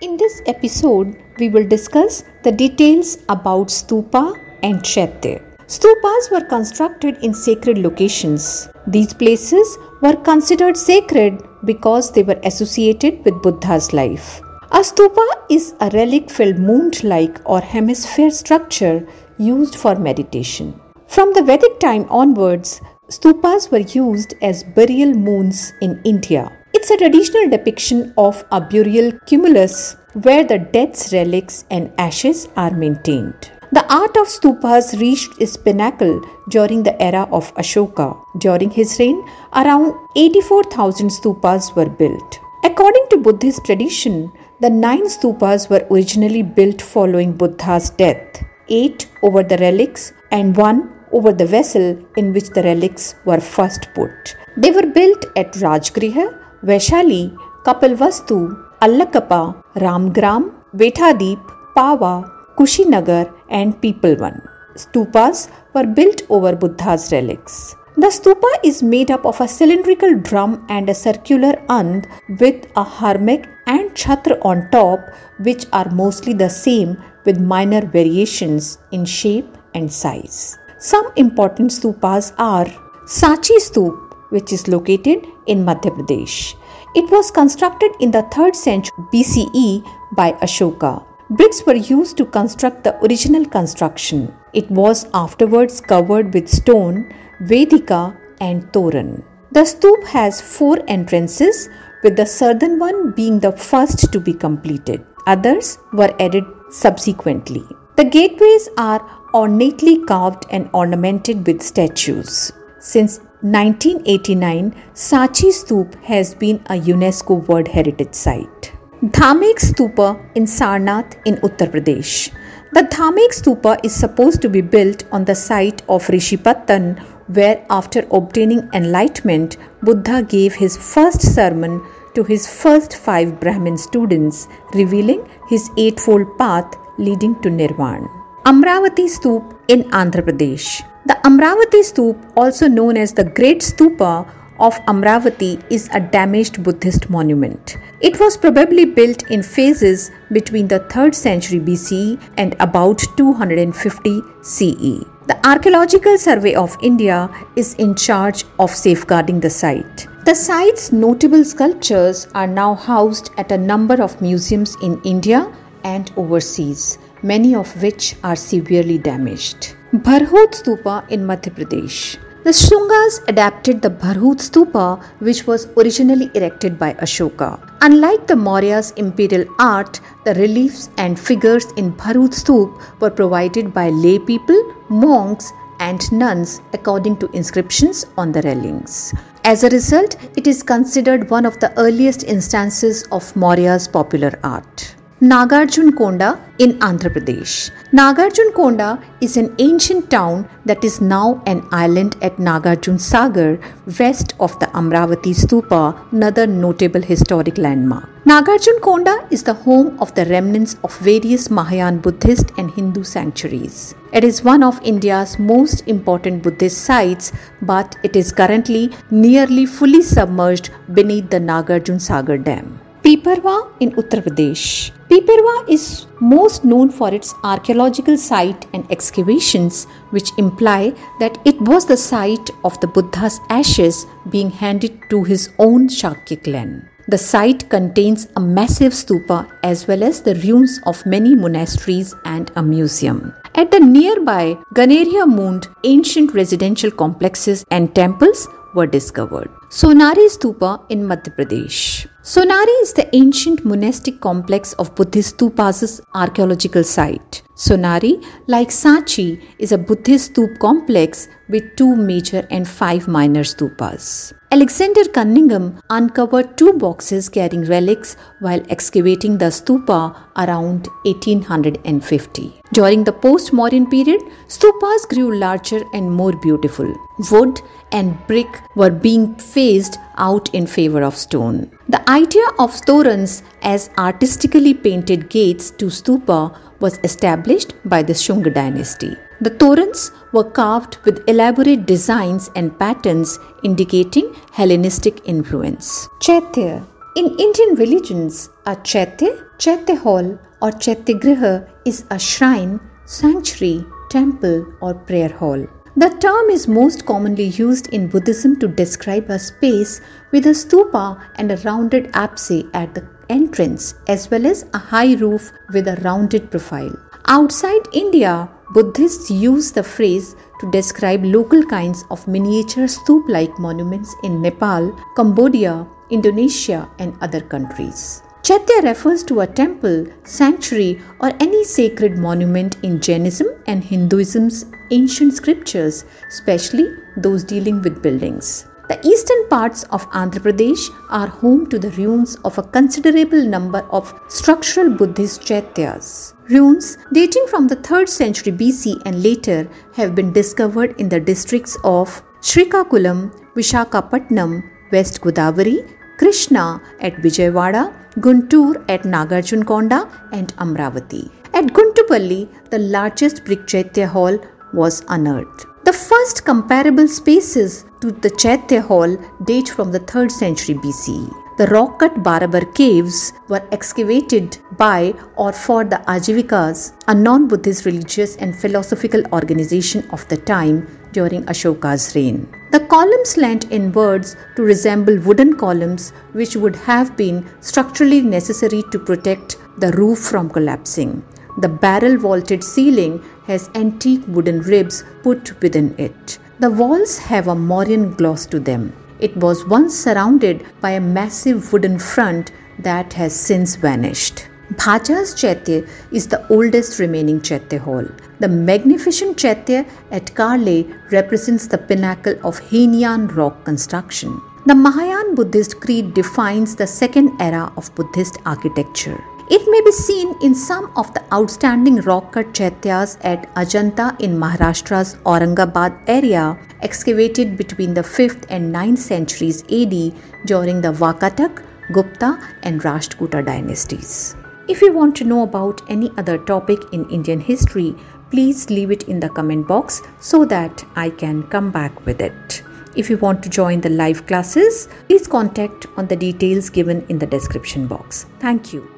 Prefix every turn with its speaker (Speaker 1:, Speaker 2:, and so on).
Speaker 1: In this episode, we will discuss the details about stupa and chaitya. Stupas were constructed in sacred locations. These places were considered sacred because they were associated with Buddha's life. A stupa is a relic filled mound like or hemisphere structure used for meditation. From the Vedic time onwards, stupas were used as burial mounds in India. It's a traditional depiction of a burial tumulus where the dead's relics and ashes are maintained. The art of stupas reached its pinnacle during the era of Ashoka. During his reign, around 84,000 stupas were built. According to Buddhist tradition, the nine stupas were originally built following Buddha's death, eight over the relics and one over the vessel in which the relics were first put. They were built at Rajgriha, Vaishali, Kapilvastu, Allakappa, Ramgram, Vetadip, Pava, Kushinagar, and Pipalvan. Stupas were built over Buddha's relics. The stupa is made up of a cylindrical drum and a circular and with a harmika and chhatra on top, which are mostly the same with minor variations in shape and size. Some important stupas are Sanchi Stup, which is located in Madhya Pradesh. It was constructed in the 3rd century BCE by Ashoka. Bricks were used to construct the original construction. It was afterwards covered with stone, Vedika, and Toran. The stoop has four entrances, with the southern one being the first to be completed. Others were added subsequently. The gateways are ornately carved and ornamented with statues. Since 1989, Sanchi Stoop has been a UNESCO World Heritage Site. Dhamek Stupa in Sarnath in Uttar Pradesh. The Dhamek Stupa is supposed to be built on the site of Rishipatan, where, after obtaining enlightenment, Buddha gave his first sermon to his first five Brahmin students, revealing his eightfold path leading to Nirvana. Amravati Stup in Andhra Pradesh. The Amravati Stup, also known as the Great Stupa, of Amravati is a damaged Buddhist monument. It was probably built in phases between the 3rd century BCE and about 250 CE. The Archaeological Survey of India is in charge of safeguarding the site. The site's notable sculptures are now housed at a number of museums in India and overseas, many of which are severely damaged. Bharhut Stupa in Madhya Pradesh. The Shungas adapted the Bharhut Stupa, which was originally erected by Ashoka. Unlike the Maurya's imperial art, the reliefs and figures in Bharhut Stupa were provided by lay people, monks, and nuns according to inscriptions on the railings. As a result, it is considered one of the earliest instances of Maurya's popular art. Nagarjun Konda in Andhra Pradesh. Nagarjun Konda is an ancient town that is now an island at Nagarjun Sagar, west of the Amravati Stupa, another notable historic landmark. Nagarjun Konda is the home of the remnants of various Mahayana Buddhist and Hindu sanctuaries. It is one of India's most important Buddhist sites, but it is currently nearly fully submerged beneath the Nagarjun Sagar Dam. Piparwa in Uttar Pradesh. Piparwa is most known for its archaeological site and excavations, which imply that it was the site of the Buddha's ashes being handed to his own Shakya clan. The site contains a massive stupa as well as the ruins of many monasteries and a museum. At the nearby Ganeria Mund, ancient residential complexes and temples were discovered. Sonari Stupa in Madhya Pradesh. Sonari is the ancient monastic complex of Buddhist stupas archaeological site. Sonari, like Sanchi, is a Buddhist stup complex with two major and five minor stupas. Alexander Cunningham uncovered two boxes carrying relics while excavating the stupa around 1850. During the post Mauryan period, stupas grew larger and more beautiful. Wood and brick were being phased out in favor of stone. The idea of torans as artistically painted gates to stupa was established by the Shunga dynasty. The torans were carved with elaborate designs and patterns indicating Hellenistic influence. Chaitya In Indian religions, a chaitya, chaitya hall or chaitya griha is a shrine, sanctuary, temple or prayer hall. The term is most commonly used in Buddhism to describe a space with a stupa and a rounded apse at the entrance, as well as a high roof with a rounded profile. Outside India, Buddhists use the phrase to describe local kinds of miniature stupa like monuments in Nepal, Cambodia, Indonesia, and other countries. Chaitya refers to a temple, sanctuary, or any sacred monument in Jainism and Hinduism's ancient scriptures, especially those dealing with buildings. The eastern parts of Andhra Pradesh are home to the ruins of a considerable number of structural Buddhist chaityas. Ruins dating from the 3rd century BC and later have been discovered in the districts of Srikakulam, Vishakhapatnam, West Godavari, Krishna at Vijayawada, Guntur at Nagarjunkonda, and Amravati. At Guntupalli, the largest brick chaitya hall was unearthed. The first comparable spaces to the Chaitya Hall date from the 3rd century BCE. The rock cut Barabar caves were excavated by or for the Ajivikas, a non Buddhist religious and philosophical organization of the time during Ashoka's reign. The columns leant inwards to resemble wooden columns, which would have been structurally necessary to protect the roof from collapsing. The barrel vaulted ceiling has antique wooden ribs put within it. The walls have a Mauryan gloss to them. It was once surrounded by a massive wooden front that has since vanished. Bhaja's Chaitya is the oldest remaining Chaitya hall. The magnificent Chaitya at Karle represents the pinnacle of Heenyan rock construction. The Mahayana Buddhist creed defines the second era of Buddhist architecture. It may be seen in some of the outstanding rock cut chaityas at Ajanta in Maharashtra's Aurangabad area, excavated between the 5th and 9th centuries AD during the Vakatak, Gupta, and Rashtrakuta dynasties. If you want to know about any other topic in Indian history, please leave it in the comment box so that I can come back with it. If you want to join the live classes, please contact on the details given in the description box. Thank you.